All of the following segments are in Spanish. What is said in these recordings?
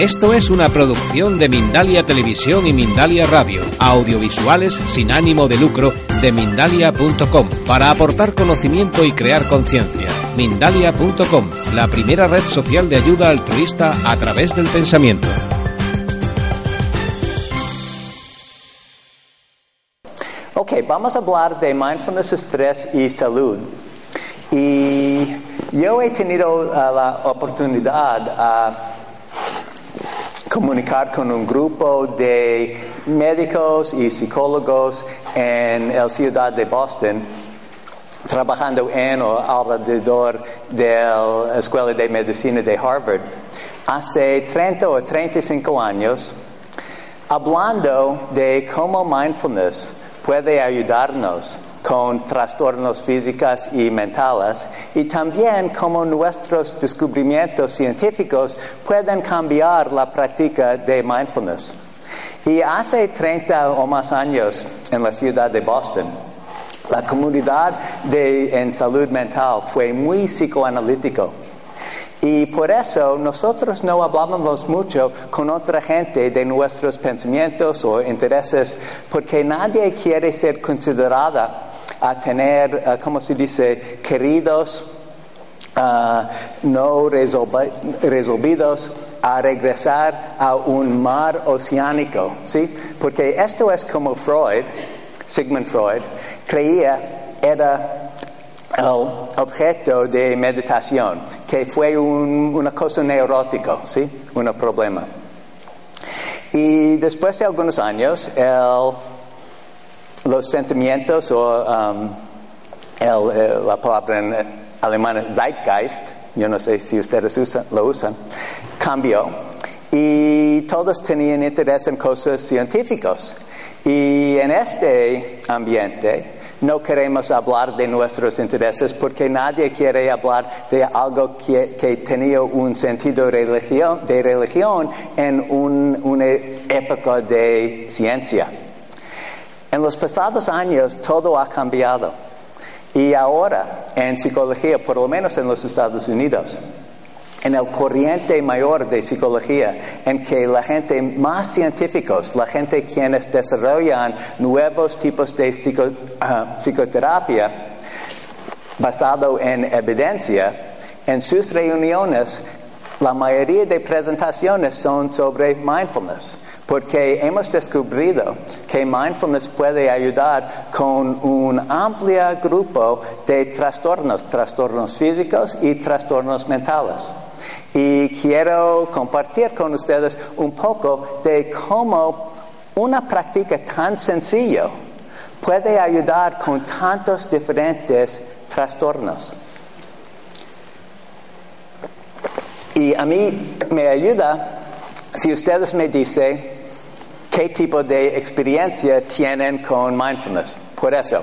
Esto es una producción de Mindalia Televisión y Mindalia Radio, audiovisuales sin ánimo de lucro de mindalia.com, para aportar conocimiento y crear conciencia. Mindalia.com, la primera red social de ayuda altruista a través del pensamiento. Ok, vamos a hablar de mindfulness, estrés y salud. Y yo he tenido uh, la oportunidad a comunicar con un grupo de médicos y psicólogos en la ciudad de Boston, trabajando en o alrededor de la Escuela de Medicina de Harvard, hace 30 o 35 años, hablando de cómo mindfulness puede ayudarnos con trastornos físicos y mentales y también cómo nuestros descubrimientos científicos pueden cambiar la práctica de mindfulness. Y hace 30 o más años en la ciudad de Boston, la comunidad de, en salud mental fue muy psicoanalítico. Y por eso nosotros no hablábamos mucho con otra gente de nuestros pensamientos o intereses, porque nadie quiere ser considerada a tener, uh, ¿cómo se dice?, queridos uh, no resolvidos a regresar a un mar oceánico, ¿sí? Porque esto es como Freud, Sigmund Freud, creía era el objeto de meditación, que fue un, una cosa neurótica, ¿sí? Un problema. Y después de algunos años, él los sentimientos o um, el, eh, la palabra en alemán Zeitgeist, yo no sé si ustedes usan, lo usan, cambió y todos tenían interés en cosas científicas. Y en este ambiente no queremos hablar de nuestros intereses porque nadie quiere hablar de algo que, tenía un sentido religión, de religión en un, una época de ciencia. En los pasados años todo ha cambiado. Y ahora, en psicología, por lo menos en los Estados Unidos, en el corriente mayor de psicología, en que la gente más científicos, la gente quienes desarrollan nuevos tipos de uh, psicoterapia basado en evidencia, en sus reuniones, la mayoría de presentaciones son sobre mindfulness porque hemos descubierto que mindfulness puede ayudar con un amplio grupo de trastornos, trastornos físicos y trastornos mentales. Y quiero compartir con ustedes un poco de cómo una práctica tan sencilla puede ayudar con tantos diferentes trastornos. Y a mí me ayuda si ustedes me dicen qué tipo de experiencia tienen con mindfulness. Por eso,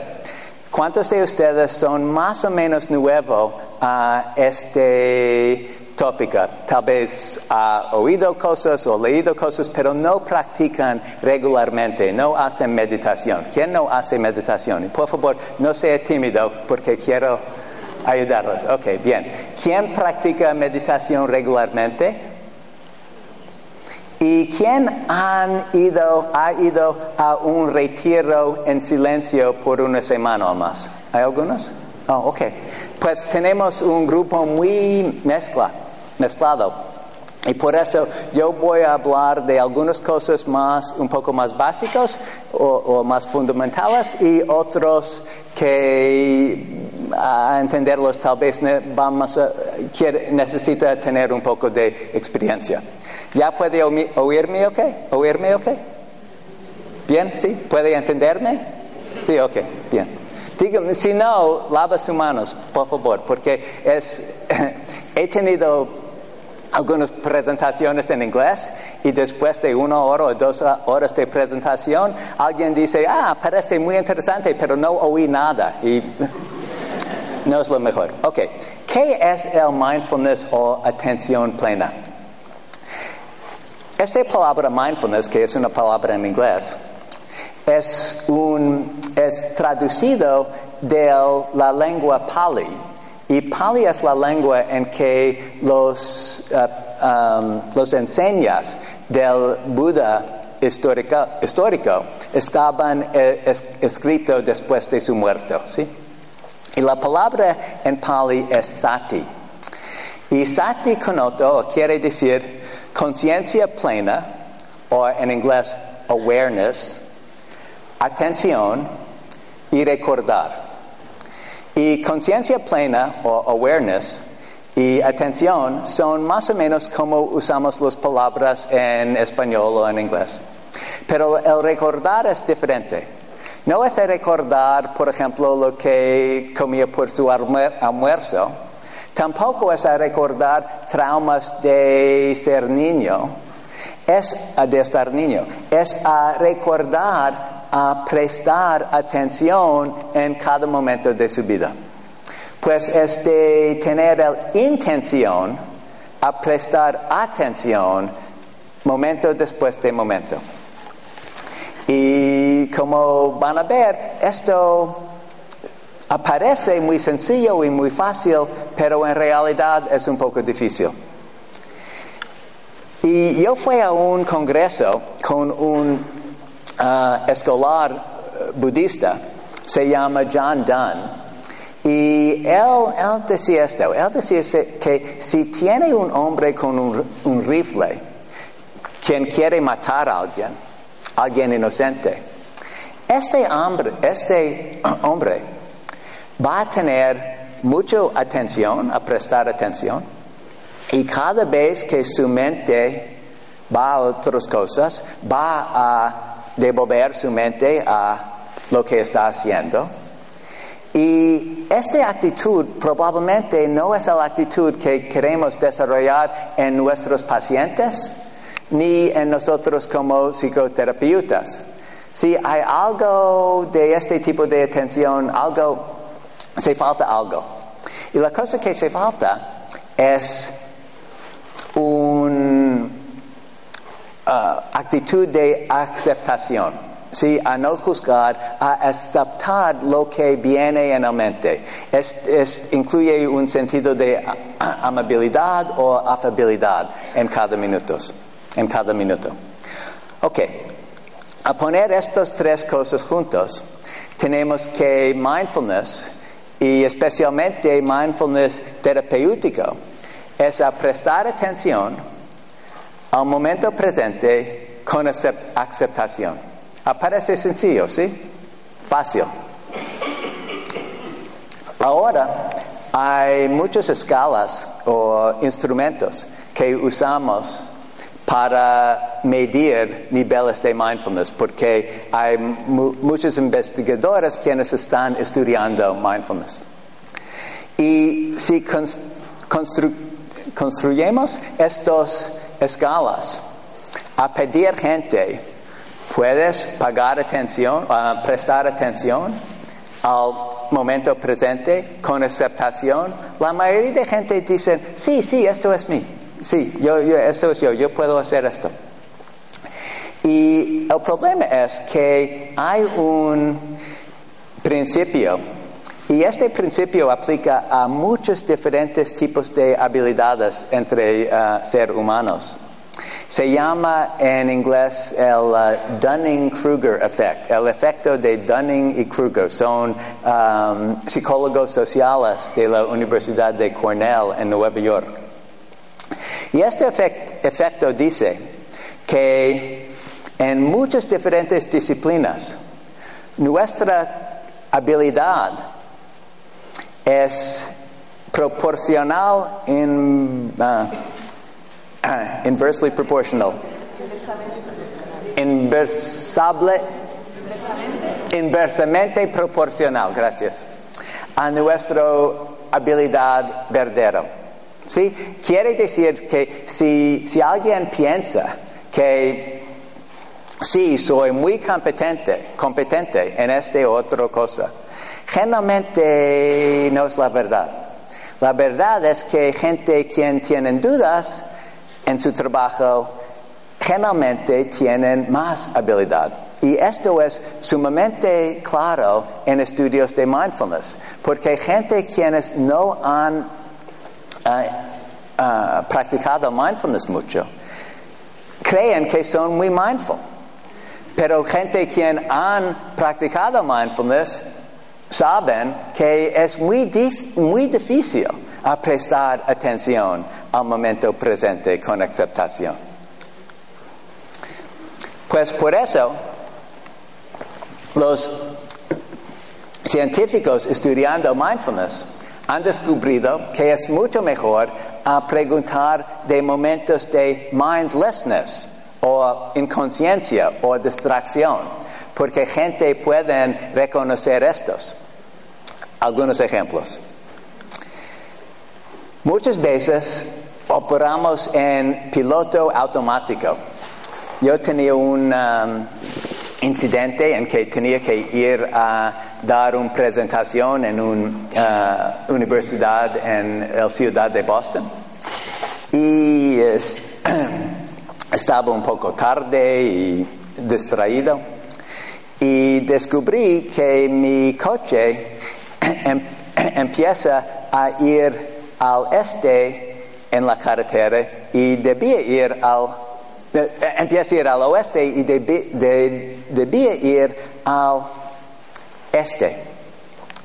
¿cuántos de ustedes son más o menos nuevos a este tópico? Tal vez ha oído cosas o leído cosas, pero no practican regularmente, no hacen meditación. ¿Quién no hace meditación? Y por favor, no sea tímido porque quiero ayudarlos. Ok, bien. ¿Quién practica meditación regularmente? ¿Y quién han ido, ha ido a un retiro en silencio por una semana o más? ¿Hay algunos? Oh, ok. Pues tenemos un grupo muy mezcla, mezclado. Y por eso yo voy a hablar de algunas cosas más, un poco más básicas o, más fundamentales y otros que a entenderlos tal vez vamos a, necesita tener un poco de experiencia. ¿Ya puede oírme ok? ¿Oírme ok? ¿Bien? ¿Sí? ¿Puede entenderme? Sí, ok, bien. Dígame, si no, lava sus manos, por favor, porque es, he tenido algunas presentaciones en inglés y después de una hora o dos horas de presentación, alguien dice, ah, parece muy interesante, pero no oí nada. Y no es lo mejor. Ok, ¿qué es el mindfulness o atención plena? Esta palabra mindfulness, que es una palabra en inglés, es, un, es traducido de la lengua Pali. Y Pali es la lengua en que los uh, um, las enseñas del Buda histórico, histórico estaban eh, es, escritos después de su muerte. ¿sí? Y la palabra en Pali es sati. Y sati connoto quiere decir conciencia plena, o en inglés awareness, atención y recordar. Y conciencia plena o awareness y atención son más o menos como usamos las palabras en español o en inglés. Pero el recordar es diferente. No es recordar, por ejemplo, lo que comía por su almuerzo. Tampoco es recordar traumas de ser niño. Es de estar niño. Es a recordar a prestar atención en cada momento de su vida. Pues es de tener la intención a prestar atención momento después de momento. Y como van a ver, esto aparece muy sencillo y muy fácil, pero en realidad es un poco difícil. Y yo fui a un congreso con un uh, escolar uh, budista, se llama John Donne. Y él, él, decía esto, él decía que si tiene un hombre con un, un rifle, quien quiere matar a alguien, alguien inocente, este hombre, este hombre va a tener mucha atención, a prestar atención, y cada vez que su mente va a otras cosas, va a devolver su mente a lo que está haciendo. Y esta actitud probablemente no es la actitud que queremos desarrollar en nuestros pacientes ni en nosotros como psicoterapeutas. Si hay algo de este tipo de atención, algo, se falta algo. Y la cosa que se falta es un Uh, actitud de aceptación. Sí, a no juzgar, a aceptar lo que viene en la mente. Es, incluye un sentido de amabilidad o afabilidad en cada minuto. En cada minuto. Ok, a poner estas tres cosas juntos, tenemos que mindfulness, y especialmente mindfulness terapéutico, es a prestar atención al momento presente con aceptación. Aparece sencillo, ¿sí? Fácil. Ahora hay muchas escalas o instrumentos que usamos para medir niveles de mindfulness, porque hay muchos investigadores quienes están estudiando mindfulness. Y si construyemos estos escalas. A pedir gente, puedes pagar atención, uh, prestar atención al momento presente con aceptación. La mayoría de gente dice, sí, sí, esto es mí. Sí, yo, esto es yo, yo puedo hacer esto. Y el problema es que hay un principio y este principio aplica a muchos diferentes tipos de habilidades entre uh, seres humanos. Se llama en inglés el uh, Dunning-Kruger effect, el efecto de Dunning y Kruger. Son um, psicólogos sociales de la Universidad de Cornell en Nueva York. Y este efecto dice que en muchas diferentes disciplinas, nuestra habilidad es proporcional in, uh, inversely proportional. Inversable. Inversamente proporcional, gracias. A nuestra habilidad verdadera. ¿Sí? Quiere decir que si, si alguien piensa que sí, soy muy competente, competente en esta otra cosa, generalmente no es la verdad. La verdad es que gente quien tiene dudas en su trabajo generalmente tienen más habilidad. Y esto es sumamente claro en estudios de mindfulness, porque gente quienes no han practicado mindfulness mucho, creen que son muy mindful. Pero gente quien han practicado mindfulness saben que es muy, dif- muy difícil prestar atención al momento presente con aceptación. Pues por eso los científicos estudiando mindfulness han descubierto que es mucho mejor preguntar de momentos de mindlessness o inconsciencia o distracción, porque gente puede reconocer estos. Algunos ejemplos. Muchas veces operamos en piloto automático. Yo tenía un um, incidente en que tenía que ir a dar una presentación en una universidad en la ciudad de Boston. Y es- estaba un poco tarde y distraído. Y descubrí que mi coche em- empieza a ir al este en la carretera y debía ir al eh, empieza a ir al oeste y debía ir al este.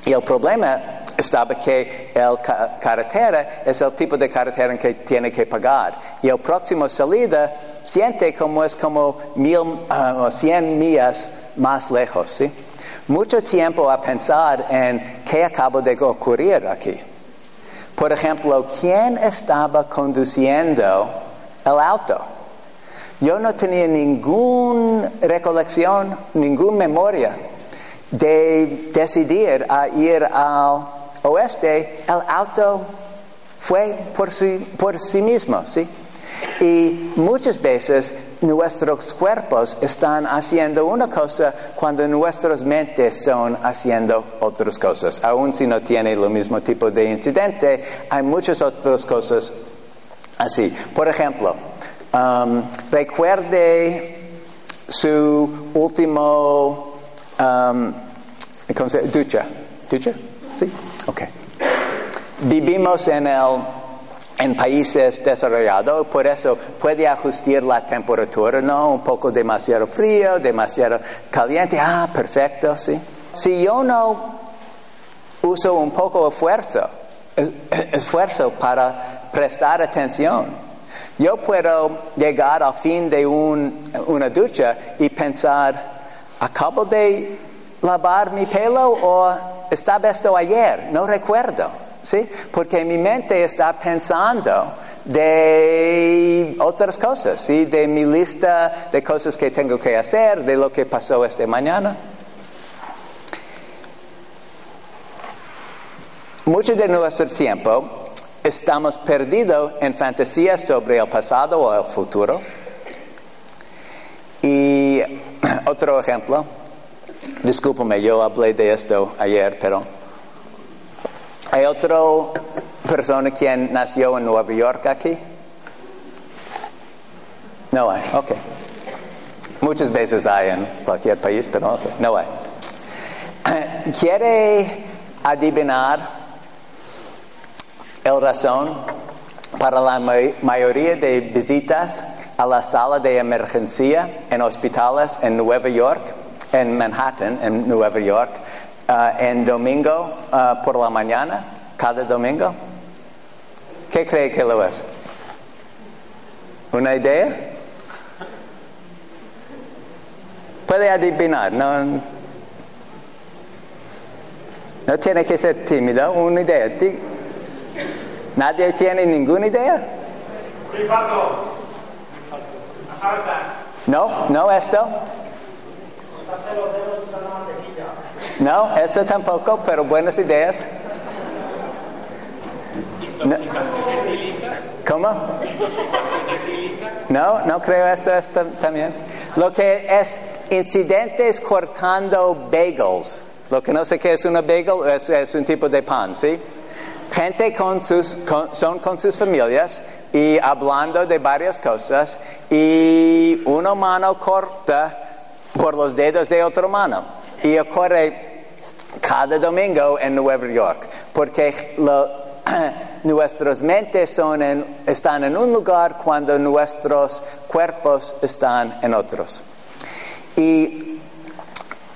Y el problema estaba que el ca- carretera es el tipo de carretera en que tiene que pagar. Y el próximo salida siente como es como mil ah, o cien millas más lejos, ¿sí? Mucho tiempo a pensar en qué acaba de ocurrir aquí. Por ejemplo, ¿quién estaba conduciendo el auto? Yo no tenía ninguna recolección, ninguna memoria de decidir a ir al oeste. El auto fue por sí, por sí mismo, ¿sí? Y muchas veces nuestros cuerpos están haciendo una cosa cuando nuestras mentes son haciendo otras cosas. Aun si no tiene el mismo tipo de incidente, hay muchas otras cosas así. Por ejemplo, um, recuerde su último um, ¿cómo se- ducha. ¿Ducha? Sí. Ok. Vivimos en el en países desarrollados, por eso puede ajustar la temperatura, ¿no? Un poco demasiado frío, demasiado caliente, ah, perfecto, sí. Si yo no uso un poco de esfuerzo, es- esfuerzo para prestar atención, yo puedo llegar al fin de un- una ducha y pensar, ¿acabo de lavar mi pelo o estaba esto ayer? No recuerdo. ¿Sí? Porque mi mente está pensando de otras cosas, ¿sí? De mi lista de cosas que tengo que hacer, de lo que pasó esta mañana. Mucho de nuestro tiempo estamos perdidos en fantasías sobre el pasado o el futuro. Y otro ejemplo, discúlpame, yo hablé de esto ayer, pero hay otra persona quien nació en Nueva York aquí. No hay, ok. Muchas veces hay en cualquier país, pero ok, no hay. ¿Quiere adivinar el razón para la may- mayoría de visitas a la sala de emergencia en hospitales en Nueva York, en Manhattan, en Nueva York, ah, en domingo ah, por la mañana, cada domingo? ¿Qué cree que lo es? ¿Una idea? Puede adivinar, no, no tiene que ser tímido, una idea. Di- ¿Nadie tiene ninguna idea? No, no esto. No, esto tampoco, pero buenas ideas. No. ¿Cómo? No, no creo esto, esto también. Lo que es incidentes cortando bagels. Lo que no sé qué es una bagel es, es un tipo de pan, ¿sí? Gente con sus, son con sus familias y hablando de varias cosas y una mano corta por los dedos de otra mano. Y ocurre cada domingo en Nueva York, porque nuestras mentes son en- están en un lugar cuando nuestros cuerpos están en otros. Y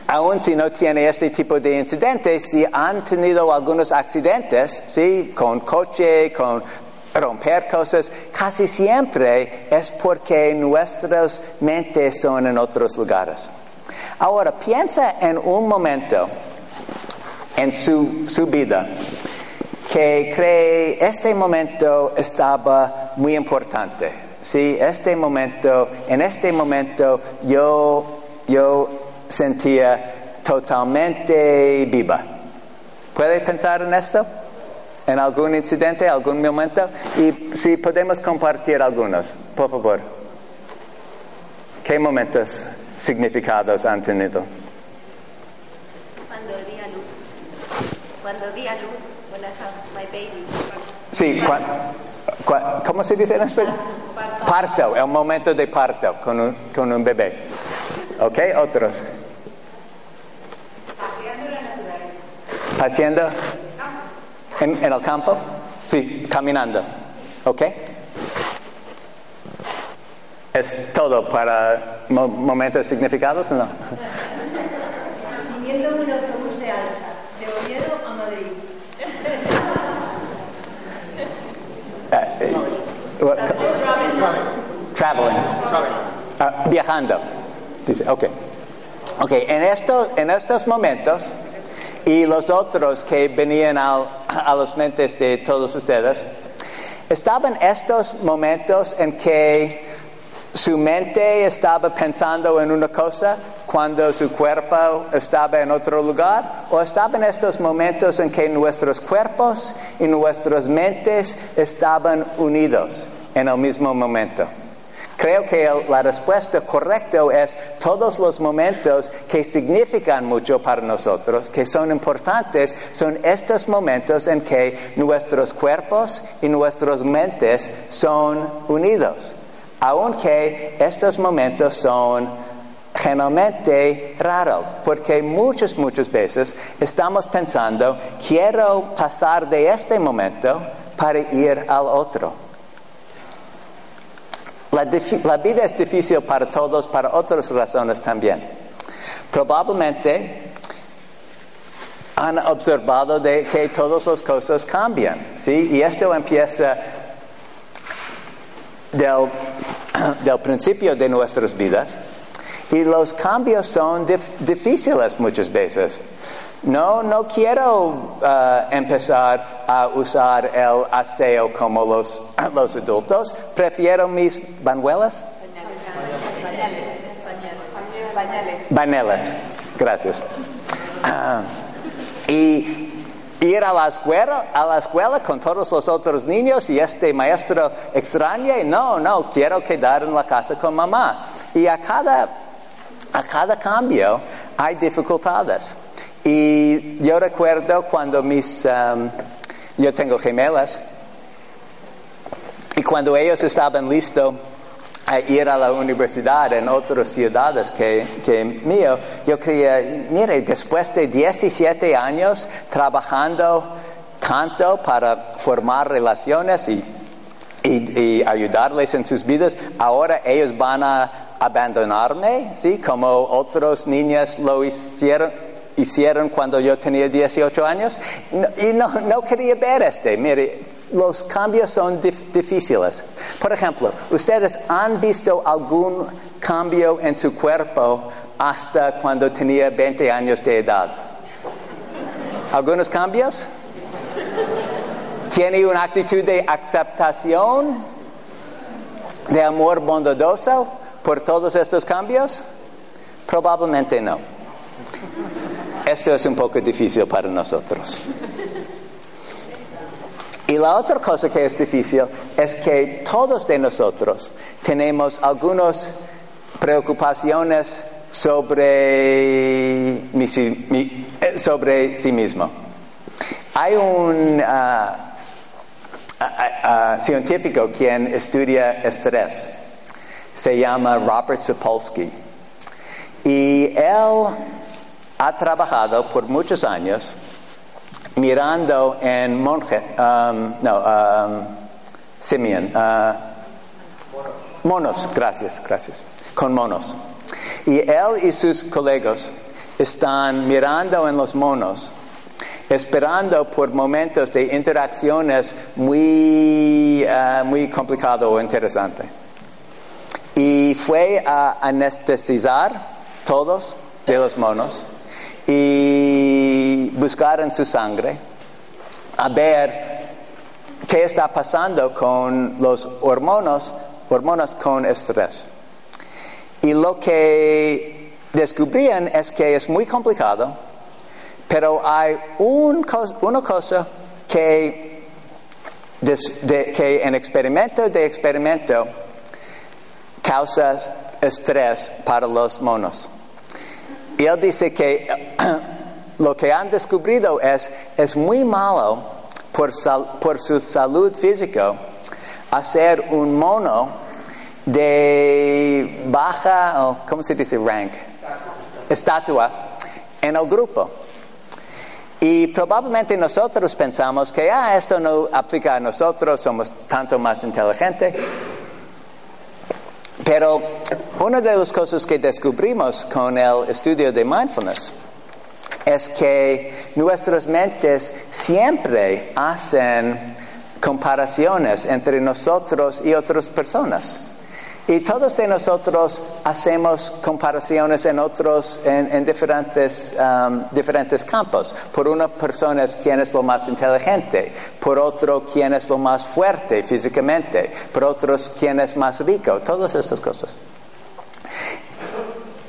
aun si no tiene este tipo de incidentes, si han tenido algunos accidentes, ¿sí? Con coche, con romper cosas, casi siempre es porque nuestras mentes son en otros lugares. Ahora, piensa en un momento en su, su vida que cree este momento estaba muy importante. Sí, este momento, en este momento yo, yo sentía totalmente viva. ¿Puede pensar en esto? ¿En algún incidente, algún momento? Y si podemos compartir algunos, por favor. ¿Qué momentos significados han tenido? Cuando di a luz. Cuando di a luz, when I have my baby. Sí, ¿cómo se dice en español? Parto, el momento de parto con un, con un bebé. ¿Ok? Otros. Paseando en, en el campo. Sí, caminando. ¿Ok? ¿Es todo para mo- momentos significados o no? Viniendo en un autobús de alza, de Oviedo a Madrid. What- Traveling. Ah, viajando. Dice, ok. Ok, en, esto, en estos momentos y los otros que venían al- a las mentes de todos ustedes, estaban estos momentos en que su mente estaba pensando en una cosa cuando su cuerpo estaba en otro lugar, o estaban estos momentos en que nuestros cuerpos y nuestras mentes estaban unidos en el mismo momento. Creo que la respuesta correcta es todos los momentos que significan mucho para nosotros, que son importantes, son estos momentos en que nuestros cuerpos y nuestras mentes son unidos. Aunque estos momentos son generalmente raros, porque muchas, muchas veces estamos pensando, quiero pasar de este momento para ir al otro. La, vida es difícil para todos, para otras razones también. Probablemente han observado que todas las cosas cambian, ¿sí? Y esto empieza del, principio de nuestras vidas y los cambios son dif- difíciles muchas veces. No, no quiero ah, empezar a usar el aseo como los, los adultos. Prefiero mis bañuelas. Bañelas. Gracias. Ah, y ir a la escuela, a la escuela con todos los otros niños y este maestro extraña, no, no, quiero quedar en la casa con mamá. Y a cada, a cada cambio hay dificultades. Y yo recuerdo cuando mis, um, yo tengo gemelas, y cuando ellos estaban listos a ir a la universidad en otras ciudades que, que mío, yo creía, mire, después de 17 años trabajando tanto para formar relaciones y, y, y ayudarles en sus vidas, ahora ellos van a abandonarme, ¿sí? Como otros niños lo hicieron, hicieron cuando yo tenía 18 años. No- y no, no quería ver este, mire, los cambios son dif- difíciles. Por ejemplo, ¿ustedes han visto algún cambio en su cuerpo hasta cuando tenía 20 años de edad? ¿Algunos cambios? ¿Tiene una actitud de aceptación, de amor bondadoso por todos estos cambios? Probablemente no. Esto es un poco difícil para nosotros. Y la otra cosa que es difícil es que todos de nosotros tenemos algunas preocupaciones sobre, eh, sobre sí mismo. Hay un ah, ah, ah, científico quien estudia estrés. Se llama Robert Sapolsky. Y él ha trabajado por muchos años mirando en monje, um, no, um, Simeon, uh, monos, gracias, gracias, con monos. Y él y sus colegas están mirando en los monos, esperando por momentos de interacciones muy, uh, muy complicado o interesante. Y fue a anestesizar todos de los monos buscar en su sangre a ver qué está pasando con los hormonos, hormonas con estrés. Y lo que descubrían es que es muy complicado, pero hay un, una cosa que, que en experimento de experimento causa estrés para los monos. Y él dice que lo que han descubierto es, es muy malo por, por su salud física hacer un mono de baja, ¿cómo se dice rank? Estatua en el grupo. Y probablemente nosotros pensamos que ah, esto no aplica a nosotros, somos tanto más inteligentes. Pero una de las cosas que descubrimos con el estudio de mindfulness es que nuestras mentes siempre hacen comparaciones entre nosotros y otras personas. Y todos de nosotros hacemos comparaciones en otros, en, diferentes, um, diferentes campos. Por una persona es quién es lo más inteligente, por otro quién es lo más fuerte físicamente, por otros quién es más rico, todas estas cosas.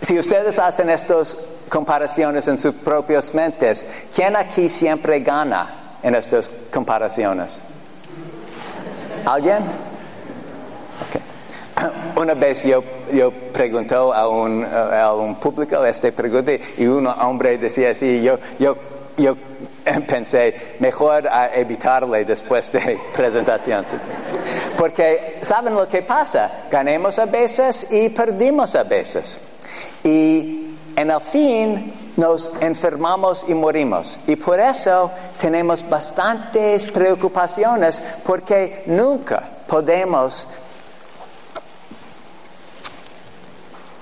Si ustedes hacen estas comparaciones en sus propias mentes, ¿quién aquí siempre gana en estas comparaciones? ¿Alguien? Una vez yo, yo preguntó a un, a un público esta pregunta y un hombre decía así, yo, yo, yo pensé, mejor a evitarle después de presentación. Porque saben lo que pasa, ganemos a veces y perdimos a veces. En el fin nos enfermamos y morimos. Y por eso tenemos bastantes preocupaciones porque nunca podemos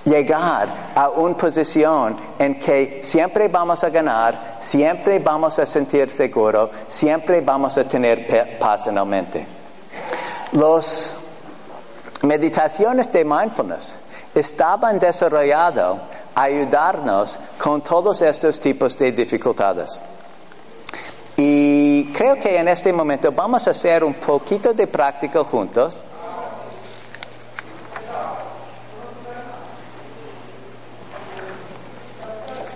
llegar a una posición en que siempre vamos a ganar, siempre vamos a sentir seguro, siempre vamos a tener paz en la mente. Las meditaciones de mindfulness estaban desarrolladas ayudarnos con todos estos tipos de dificultades. Y creo que en este momento vamos a hacer un poquito de práctica juntos.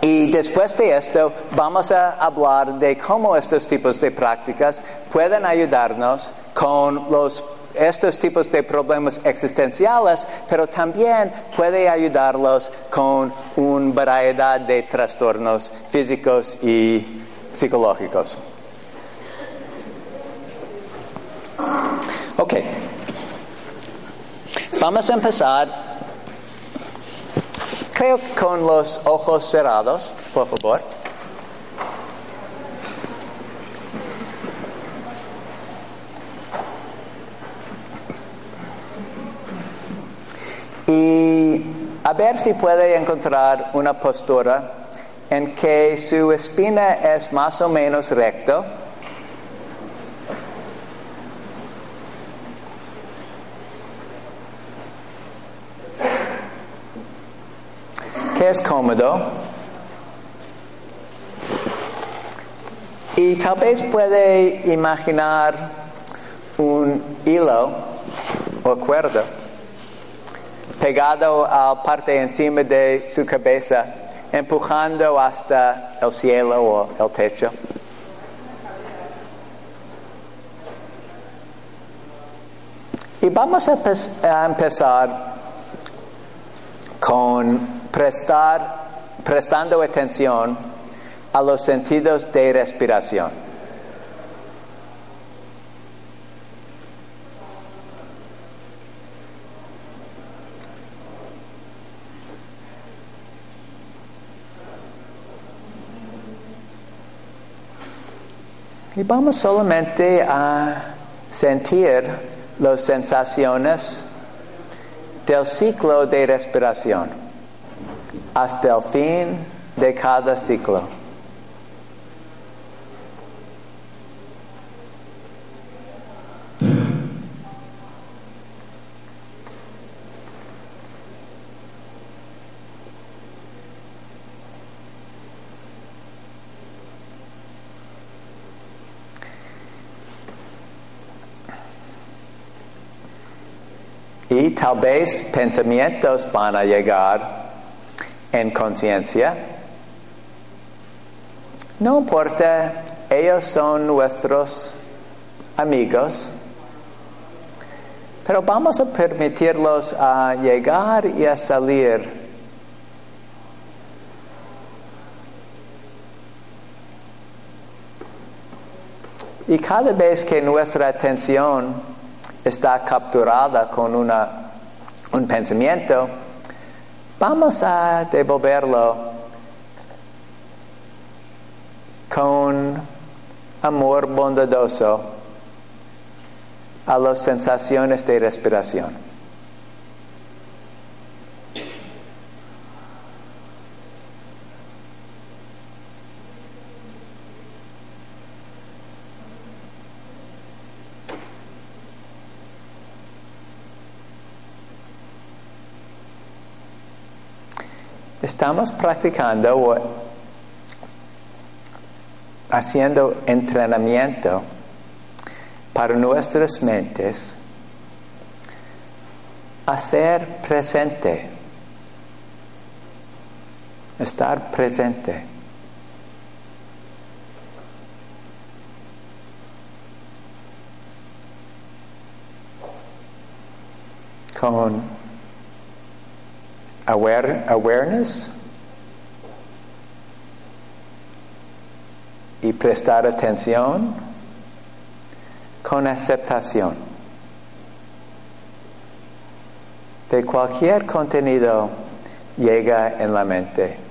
Y después de esto vamos a hablar de cómo estos tipos de prácticas pueden ayudarnos con los estos tipos de problemas existenciales, pero también puede ayudarlos con una variedad de trastornos físicos y psicológicos. Ok. Vamos a empezar Creo con los ojos cerrados, por favor. Y a ver si puede encontrar una postura en que su espina es más o menos recto que es cómodo. Y tal vez puede imaginar un hilo o cuerda pegado a la parte encima de su cabeza, empujando hasta el cielo o el techo. Y vamos a, empezar con prestar, prestando atención a los sentidos de respiración. Y vamos solamente a sentir las sensaciones del ciclo de respiración hasta el fin de cada ciclo. Y tal vez pensamientos van a llegar en conciencia. No importa, ellos son nuestros amigos, pero vamos a permitirlos a llegar y a salir. Y cada vez que nuestra atención está capturada con una, un pensamiento, vamos a devolverlo con amor bondadoso a las sensaciones de respiración. Estamos practicando o haciendo entrenamiento para nuestras mentes a ser presente, estar presente. Con aware, awareness y prestar atención con aceptación de cualquier contenido llega en la mente.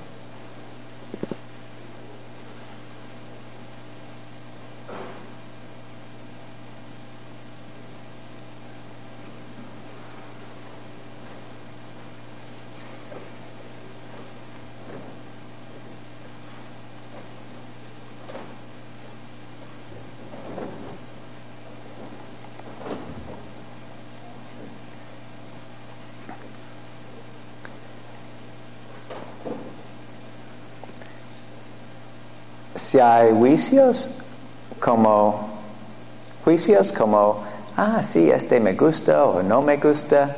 Si hay juicios como juicios como ah sí este me gusta o no me gusta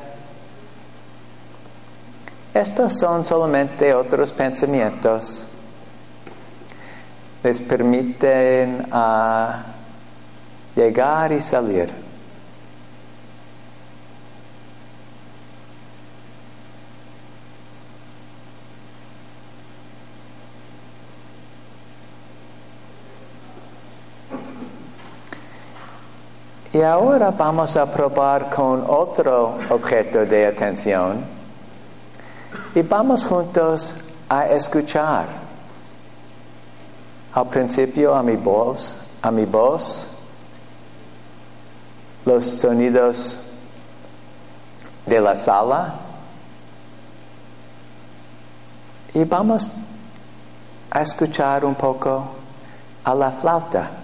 estos son solamente otros pensamientos. Les permiten uh, llegar y salir Y ahora vamos a probar con otro objeto de atención y vamos juntos a escuchar. Al principio a mi voz, a mi voz, los sonidos de la sala y vamos a escuchar un poco a la flauta.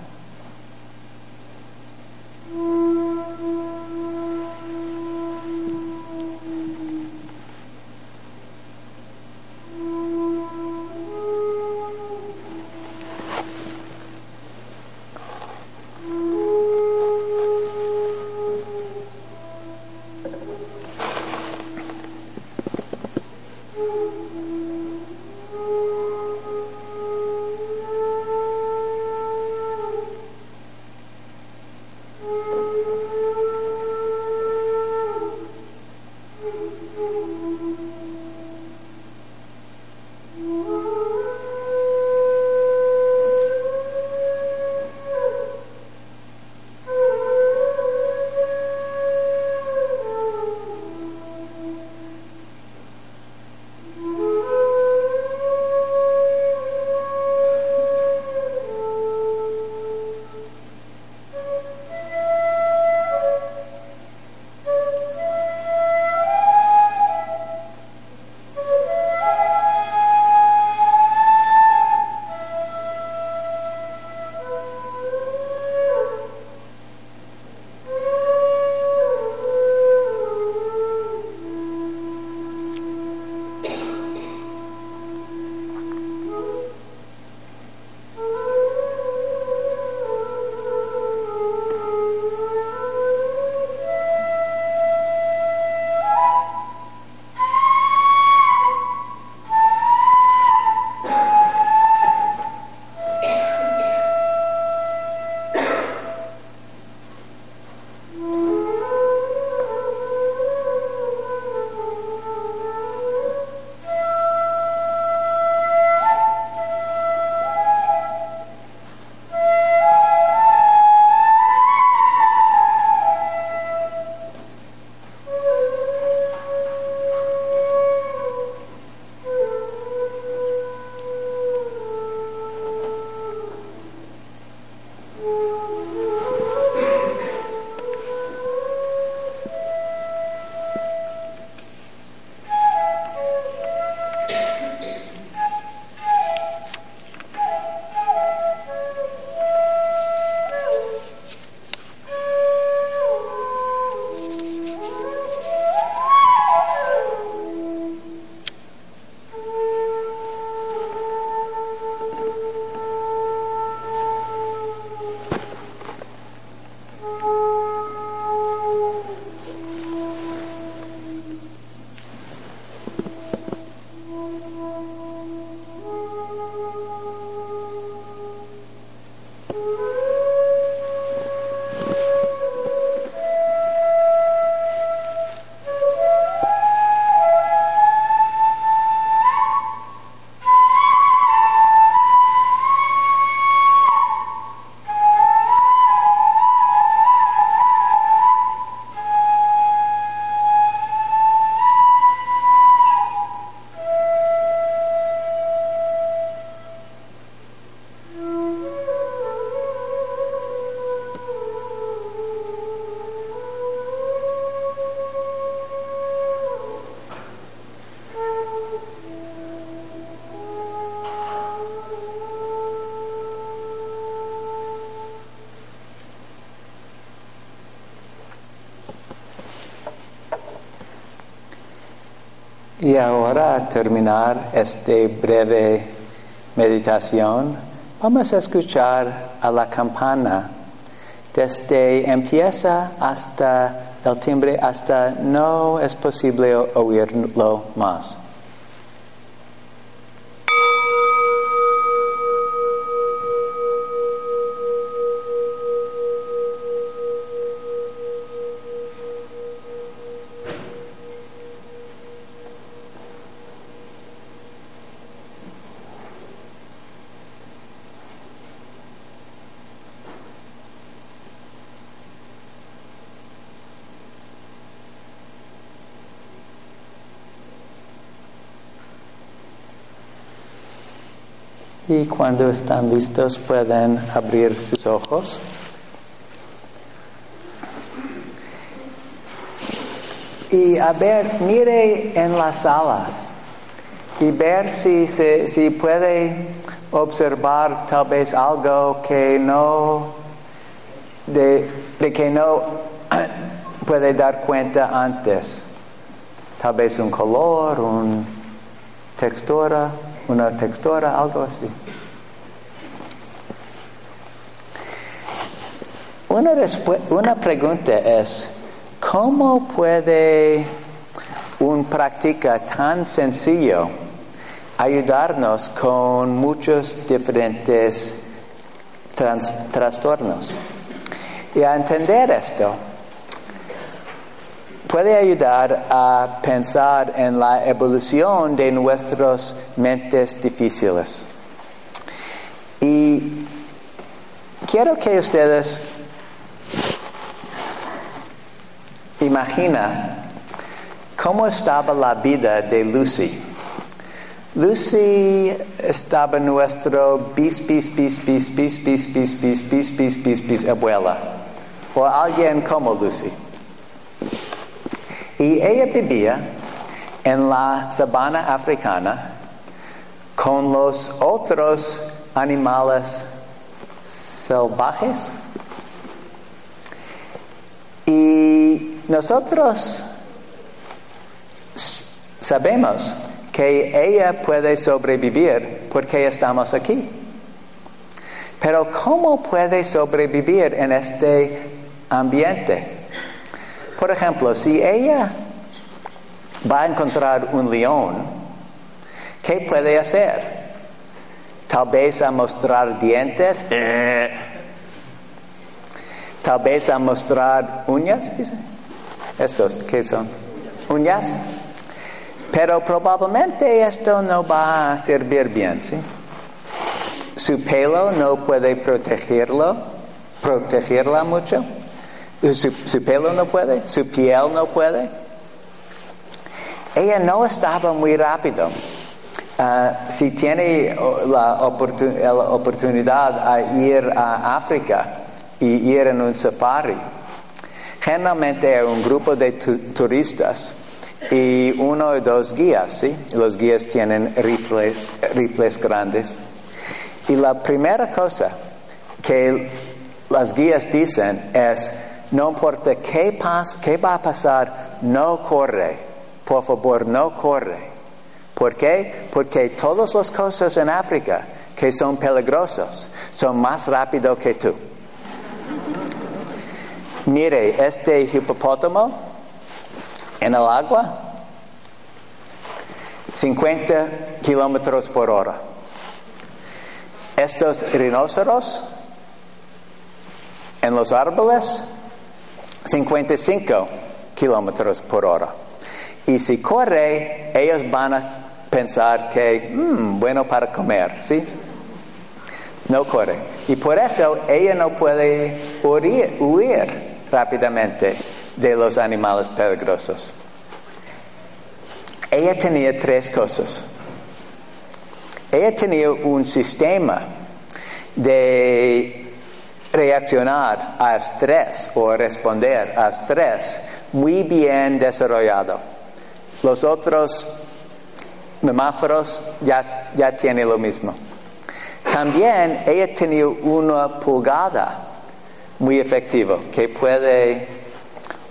Ahora, terminar esta breve meditación, vamos a escuchar a la campana desde empieza hasta el timbre, hasta no es posible oírlo más. Y cuando están listos pueden abrir sus ojos. Y a ver, mire en la sala y ver si, se, si puede observar tal vez algo que no, de, de que no puede dar cuenta antes. Tal vez un color, una textura una textura, algo así. Una, una pregunta es, ¿cómo puede un práctica tan sencillo ayudarnos con muchos diferentes trastornos? Y a entender esto, puede ayudar a pensar en la evolución de nuestras mentes difíciles. Y quiero que ustedes imaginen cómo estaba la vida de Lucy. Lucy estaba nuestro bis, bis, bis, bis, bis, bis, bis, bis, bis, bis, bis, bis, abuela. O alguien como Lucy. Y ella vivía en la sabana africana con los otros animales salvajes. Y nosotros sabemos que ella puede sobrevivir porque estamos aquí. Pero ¿cómo puede sobrevivir en este ambiente? Por ejemplo, si ella va a encontrar un león, ¿qué puede hacer? Tal vez a mostrar dientes. Tal vez a mostrar uñas. ¿Estos qué son? Uñas. Pero probablemente esto no va a servir bien, ¿sí? Su pelo no puede protegerlo, protegerla mucho. Su, pelo no puede, su piel no puede. Ella no estaba muy rápido. Ah, si tiene la, oportunidad a ir a África y ir en un safari, generalmente hay un grupo de turistas y uno o dos guías, ¿sí? Los guías tienen rifles, rifles grandes. Y la primera cosa que las guías dicen es, no importa qué, pas, qué va a pasar, no corre. Por favor, no corre. ¿Por qué? Porque todas las cosas en África que son peligrosas son más rápido que tú. Mire, este hipopótamo en el agua, 50 kilómetros por hora. Estos rinoceros en los árboles, 55 kilómetros por hora. Y si corre, ellos van a pensar que, mmm, bueno para comer, ¿sí? No corre. Y por eso ella no puede huir, huir rápidamente de los animales peligrosos. Ella tenía tres cosas. Ella tenía un sistema de reaccionar a estrés o responder a estrés muy bien desarrollado. Los otros mamíferos ya, ya tienen lo mismo. También ella tenía una pulgada muy efectiva que puede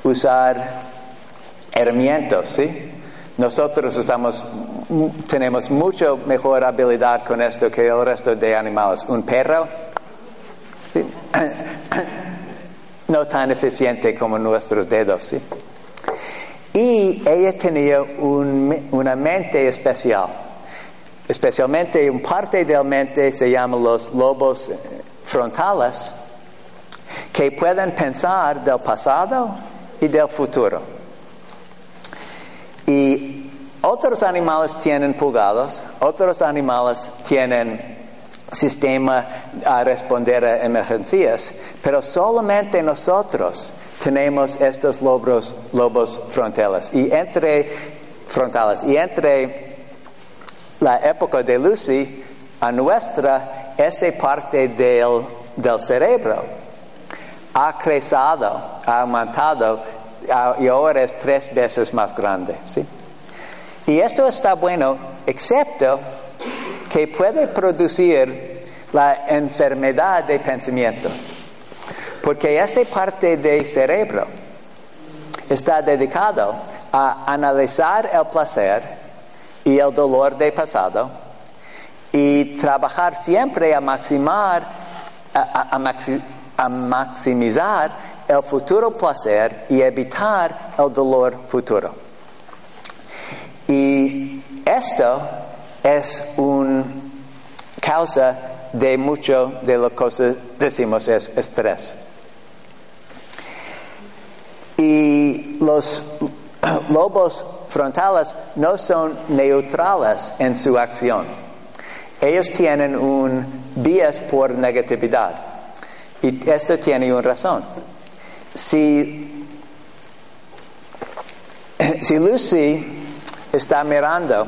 usar herramientas, ¿sí? nosotros tenemos mucho mejor habilidad con esto que el resto de animales. Un perro no tan eficiente como nuestros dedos. ¿sí? Y ella tenía un- una mente especial. Especialmente un parte de la mente se llama los lobos eh, frontales, que pueden pensar del pasado y del futuro. Y otros animales tienen pulgados, otros animales tienen sistema a responder a emergencias, pero solamente nosotros tenemos estos lobos, lobos frontales. Y entre frontales y entre la época de Lucy a nuestra, esta parte del, del cerebro ha crecido, ha aumentado y ahora es tres veces más grande. ¿sí? Y esto está bueno, excepto que puede producir la enfermedad de pensamiento. Porque esta parte del cerebro está dedicado a analizar el placer y el dolor del pasado y trabajar siempre a maximar, a, a- a maxi- a maximizar el futuro placer y evitar el dolor futuro. Y esto es una causa de mucho de lo que decimos es estrés. Y los lobos frontales no son neutrales en su acción. Ellos tienen un vías por negatividad. Y esto tiene una razón. Si, si Lucy está mirando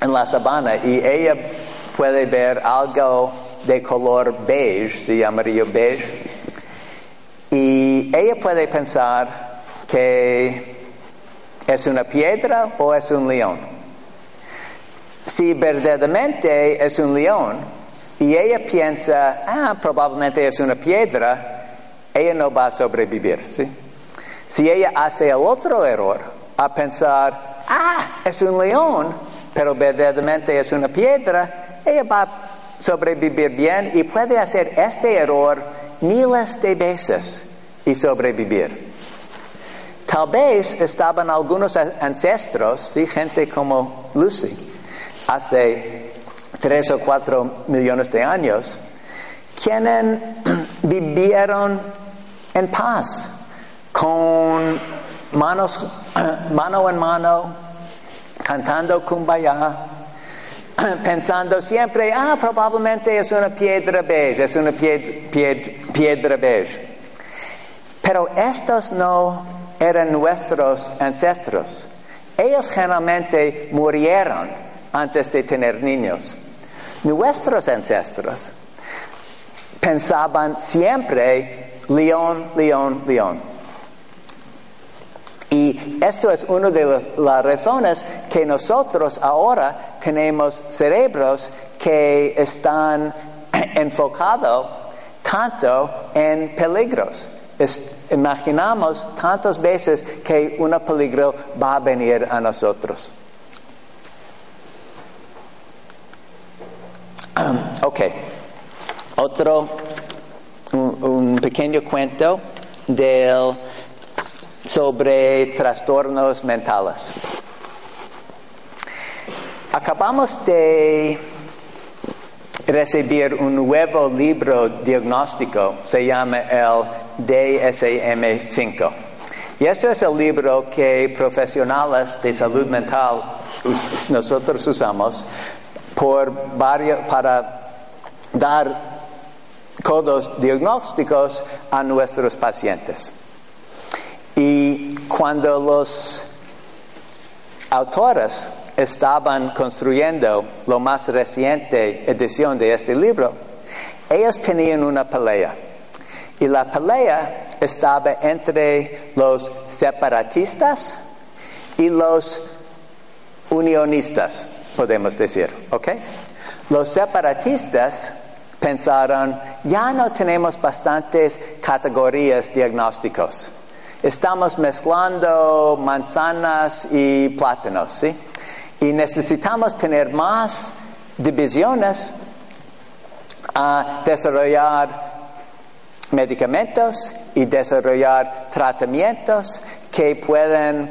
en la sabana y ella puede ver algo de color beige, se llamaría beige, y ella puede pensar que es una piedra o es un león. Si verdaderamente es un león y ella piensa, ah, probablemente es una piedra, ella no va a sobrevivir, ¿sí? Si ella hace el otro error, a pensar, ah, es un león, pero verdaderamente es una piedra, ella va a sobrevivir bien y puede hacer este error miles de veces y sobrevivir. Tal vez estaban algunos ancestros, ¿sí? gente como Lucy, hace tres o cuatro millones de años, quienes vivieron en paz, con manos, mano en mano, cantando kumbaya, pensando siempre, ah, probablemente es una piedra beige, es una pied- pied- piedra beige. Pero estos no eran nuestros ancestros. Ellos generalmente murieron antes de tener niños. Nuestros ancestros pensaban siempre león, león, león. Y esto es una de las, razones que nosotros ahora tenemos cerebros que están enfocados tanto en peligros. Imaginamos tantas veces que un peligro va a venir a nosotros. Ok. Otro, un pequeño cuento del, sobre trastornos mentales. Acabamos de recibir un nuevo libro diagnóstico, se llama el DSM-5. Y este es el libro que profesionales de salud mental nosotros usamos por varios, para dar codos diagnósticos a nuestros pacientes. Y cuando los autores estaban construyendo la más reciente edición de este libro, ellos tenían una pelea. Y la pelea estaba entre los separatistas y los unionistas, podemos decir, ¿ok? Los separatistas pensaron, ya no tenemos bastantes categorías diagnósticos. Estamos mezclando manzanas y plátanos, ¿sí? Y necesitamos tener más divisiones a desarrollar medicamentos y desarrollar tratamientos que pueden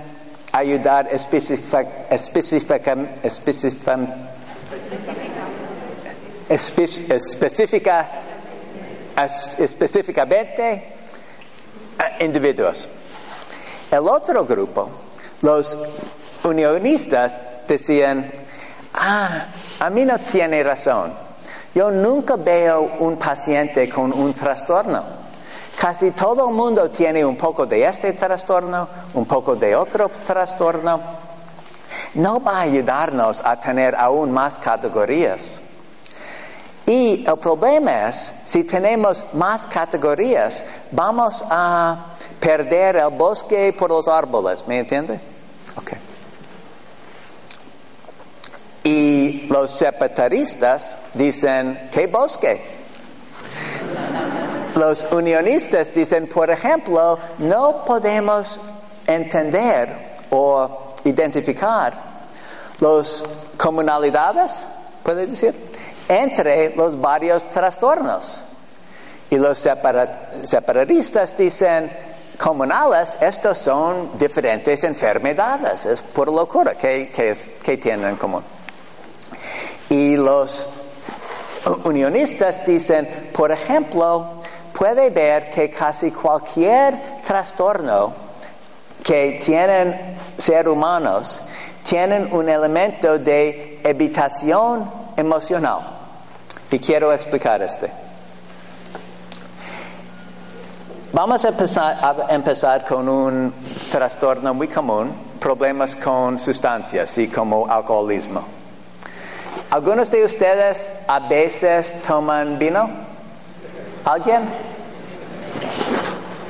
ayudar específicamente a individuos. El otro grupo, los unionistas, decían, ah, a mí no tiene razón. Yo nunca veo un paciente con un trastorno. Casi todo el mundo tiene un poco de este trastorno, un poco de otro trastorno. No va a ayudarnos a tener aún más categorías. Y el problema es, si tenemos más categorías, vamos a perder el bosque por los árboles, ¿me entiende? Okay. Y los separatistas dicen, ¿qué bosque? Los unionistas dicen, por ejemplo, no podemos entender o identificar las comunalidades, puede decir, entre los varios trastornos. Y los separatistas dicen, comunales, estos son diferentes enfermedades, es por locura, ¿qué, qué tienen en común? Y los unionistas dicen, por ejemplo, puede ver que casi cualquier trastorno que tienen seres humanos tienen un elemento de evitación emocional. Y quiero explicar este. Vamos a empezar, con un trastorno muy común, problemas con sustancias y como alcoholismo. ¿Algunos de ustedes a veces toman vino? ¿Alguien?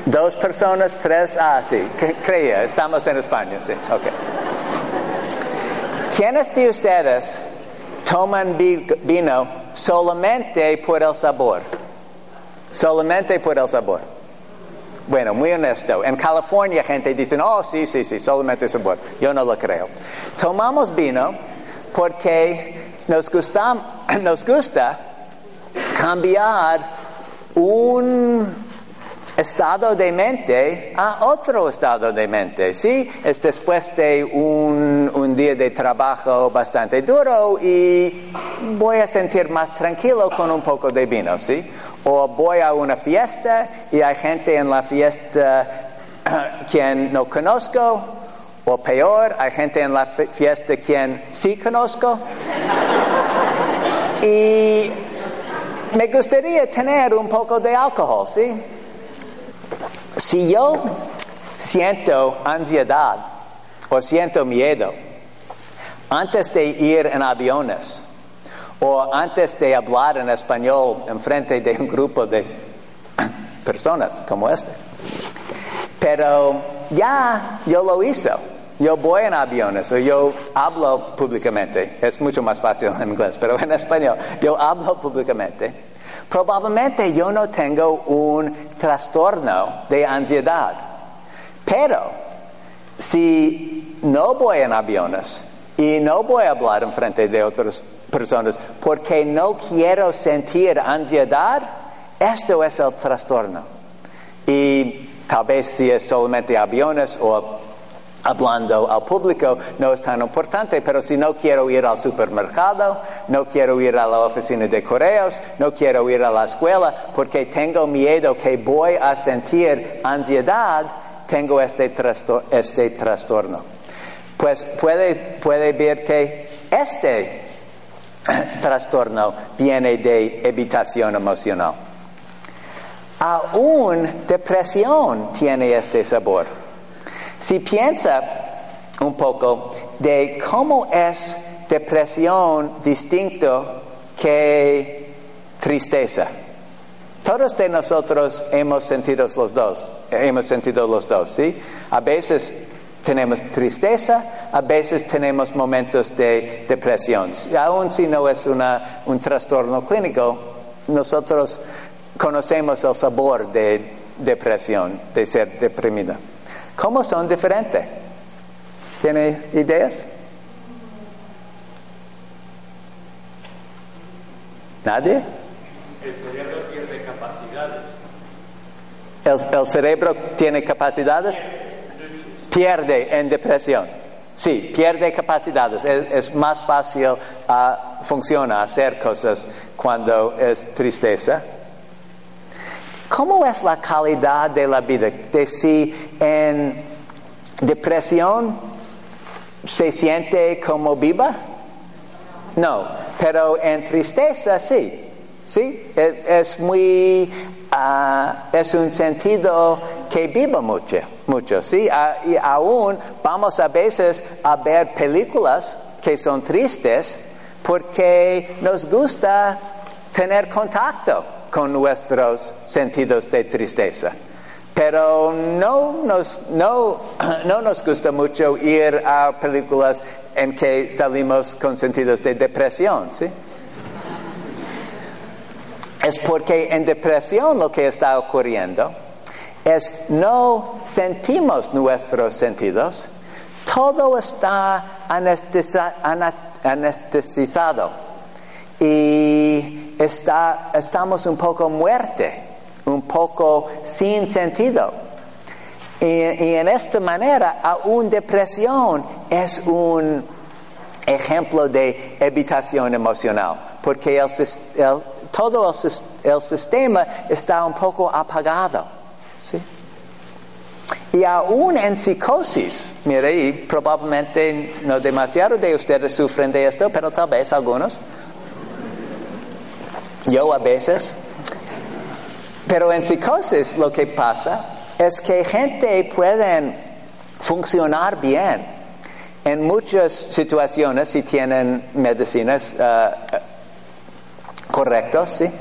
Dos personas, tres, ah, sí, creía, estamos en España, sí, ok. ¿Quiénes de ustedes toman vino solamente por el sabor. Solamente por el sabor. Bueno, muy honesto. En California gente dice, oh, sí, sí, sí, solamente sabor. Yo no lo creo. Tomamos vino porque nos gusta, nos gusta cambiar un estado de mente a otro estado de mente, ¿sí? Es después de un, un, día de trabajo bastante duro y voy a sentir más tranquilo con un poco de vino, ¿sí? O voy a una fiesta y hay gente en la fiesta quien no conozco, o peor, hay gente en la fiesta quien sí conozco. y me gustaría tener un poco de alcohol, ¿sí? Si yo siento ansiedad o siento miedo antes de ir en aviones o antes de hablar en español en frente de un grupo de personas como este, pero ya yo lo hice. Yo voy en aviones o yo hablo públicamente. Es mucho más fácil en inglés, pero en español yo hablo públicamente probablemente yo no tengo un trastorno de ansiedad. Pero si no voy en aviones y no voy a hablar en frente de otras personas porque no quiero sentir ansiedad, esto es el trastorno. Y tal vez si es solamente aviones o hablando al público no es tan importante, pero si no quiero ir al supermercado, no quiero ir a la oficina de correos, no quiero ir a la escuela porque tengo miedo que voy a sentir ansiedad, tengo este, este trastorno. Pues puede, puede ver que este trastorno viene de evitación emocional. Aún depresión tiene este sabor. Si piensa un poco de cómo es depresión distinto que tristeza. Todos de nosotros hemos sentido los dos, hemos sentido los dos, ¿sí? A veces tenemos tristeza, a veces tenemos momentos de depresión. Aun si no es una, un trastorno clínico, nosotros conocemos el sabor de depresión, de ser deprimida. ¿Cómo son diferentes? ¿Tiene ideas? ¿Nadie? El cerebro pierde capacidades. ¿El, el cerebro tiene capacidades? Pierde en depresión. Sí, pierde capacidades. Es, más fácil, uh, funciona hacer cosas cuando es tristeza. ¿Cómo es la calidad de la vida? De si en depresión se siente como viva? No, pero en tristeza sí. Sí, es, es muy, uh, es un sentido que viva mucho, mucho, sí. Uh, y aún vamos a veces a ver películas que son tristes porque nos gusta tener contacto con nuestros sentidos de tristeza. Pero no nos, no, no nos gusta mucho ir a películas en que salimos con sentidos de depresión, ¿sí? Es porque en depresión lo que está ocurriendo. Es no sentimos nuestros sentidos, todo está anestesizado. Y está, estamos un poco muerte, un poco sin sentido. Y, y en esta manera, aún depresión es un ejemplo de evitación emocional, porque el, el, todo el, sistema está un poco apagado. ¿sí? Y aún en psicosis, mire, y probablemente no demasiado de ustedes sufren de esto, pero tal vez algunos. Yo a veces. Pero en psicosis lo que pasa es que gente puede funcionar bien en muchas situaciones si tienen medicinas uh, correctas, ¿sí?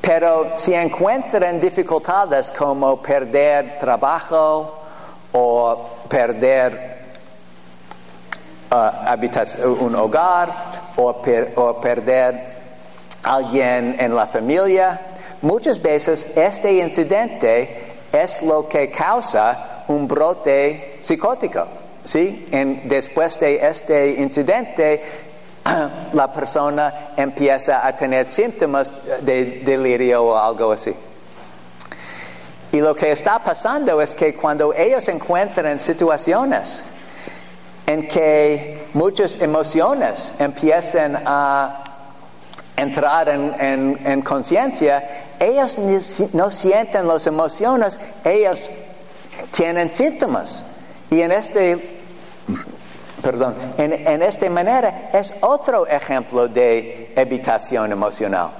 Pero si encuentran dificultades como perder trabajo o perder uh, un hogar o, per, o perder alguien en la familia, muchas veces este incidente es lo que causa un brote psicótico. ¿sí? Después de este incidente, la persona empieza a tener síntomas de delirio o algo así. Y lo que está pasando es que cuando ellos encuentran situaciones en que muchas emociones empiezan a entrar en, en, en conciencia, ellos no sienten las emociones, ellos tienen síntomas. Y en este perdón, en, en esta manera es otro ejemplo de evitación emocional.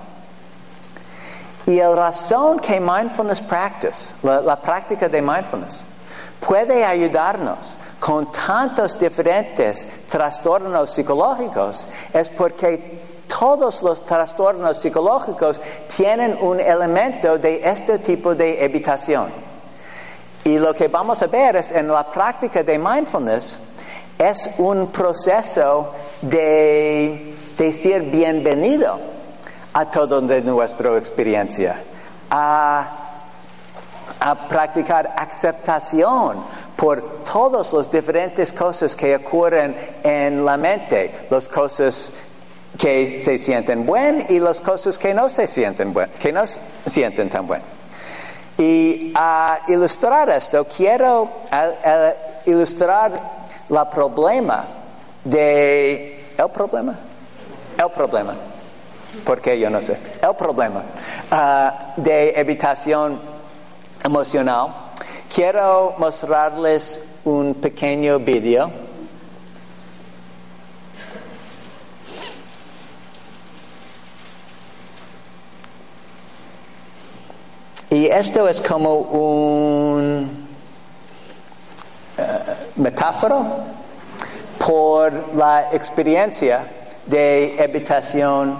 Y la razón que mindfulness practice, la, la, práctica de mindfulness, puede ayudarnos con tantos diferentes trastornos psicológicos es porque todos los trastornos psicológicos tienen un elemento de este tipo de evitación. Y lo que vamos a ver es en la práctica de mindfulness, es un proceso de, de ser bienvenido a todo de nuestra experiencia, a, practicar aceptación por todas las diferentes cosas que ocurren en la mente, las cosas que se sienten buenas y las cosas que no se sienten buen, que no sienten tan buenas. Y a ilustrar esto, quiero ilustrar la problema de... ¿El problema? El problema. Porque yo no sé. El problema uh, de evitación emocional. Quiero mostrarles un pequeño video. Y esto es como un metáfora por la experiencia de evitación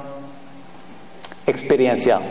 experiencial.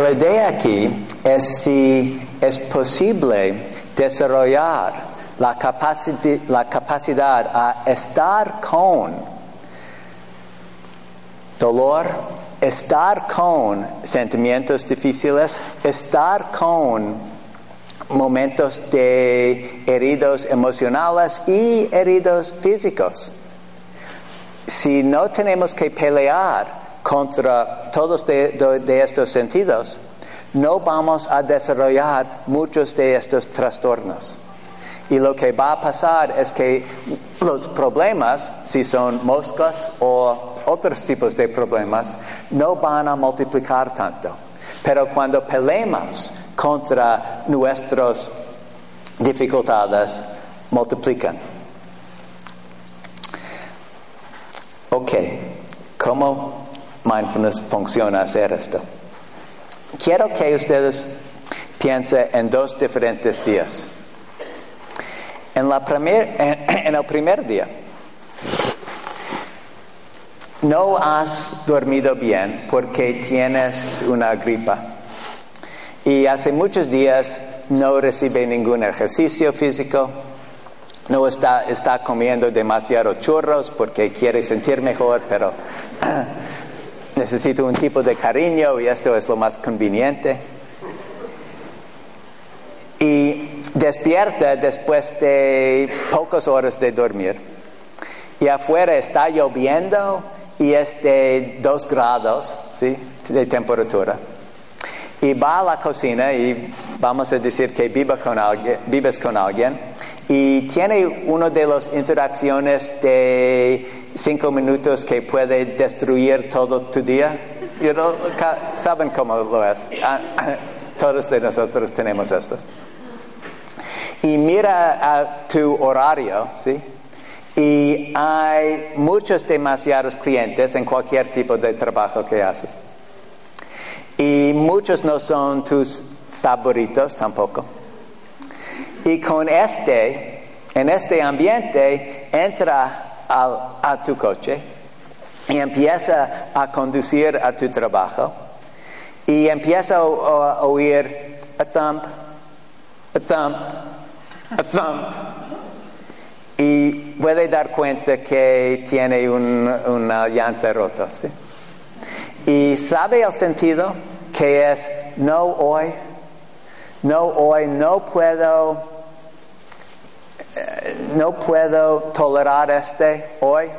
La idea aquí es si es posible desarrollar la, capaci- la capacidad a estar con dolor, estar con sentimientos difíciles, estar con momentos de heridos emocionales y heridos físicos. Si no tenemos que pelear contra todos de, estos sentidos, no vamos a desarrollar muchos de estos trastornos. Y lo que va a pasar es que los problemas, si son moscas o otros tipos de problemas, no van a multiplicar tanto. Pero cuando peleamos contra nuestras dificultades, multiplican. Ok, ¿cómo mindfulness funciona hacer esto? Quiero que ustedes piensen en dos diferentes días. En, el primer día, no has dormido bien porque tienes una gripa. Y hace muchos días no recibe ningún ejercicio físico, no está, está comiendo demasiado churros porque quiere sentir mejor, pero necesita un tipo de cariño y esto es lo más conveniente. Y despierta después de pocas horas de dormir. Y afuera está lloviendo y es de 2 grados ¿sí? de temperatura. Y va a la cocina y vamos a decir que con alguien, vives con alguien y tiene una de las interacciones de cinco minutos que puede destruir todo tu día. You ¿Saben cómo lo es? Ah, Todos de nosotros tenemos esto. Y mira a tu horario, ¿sí? Y hay muchos demasiados clientes en cualquier tipo de trabajo que haces. Y muchos no son tus favoritos tampoco. Y con este, en este ambiente, entra al- a tu coche y empieza a conducir a tu trabajo y empieza a, a oír a thump, a thump, a thump. Y puede dar cuenta que tiene un- una llanta rota. ¿sí? Y sabe el sentido que es no hoy, no hoy, no puedo, no puedo tolerar este hoy.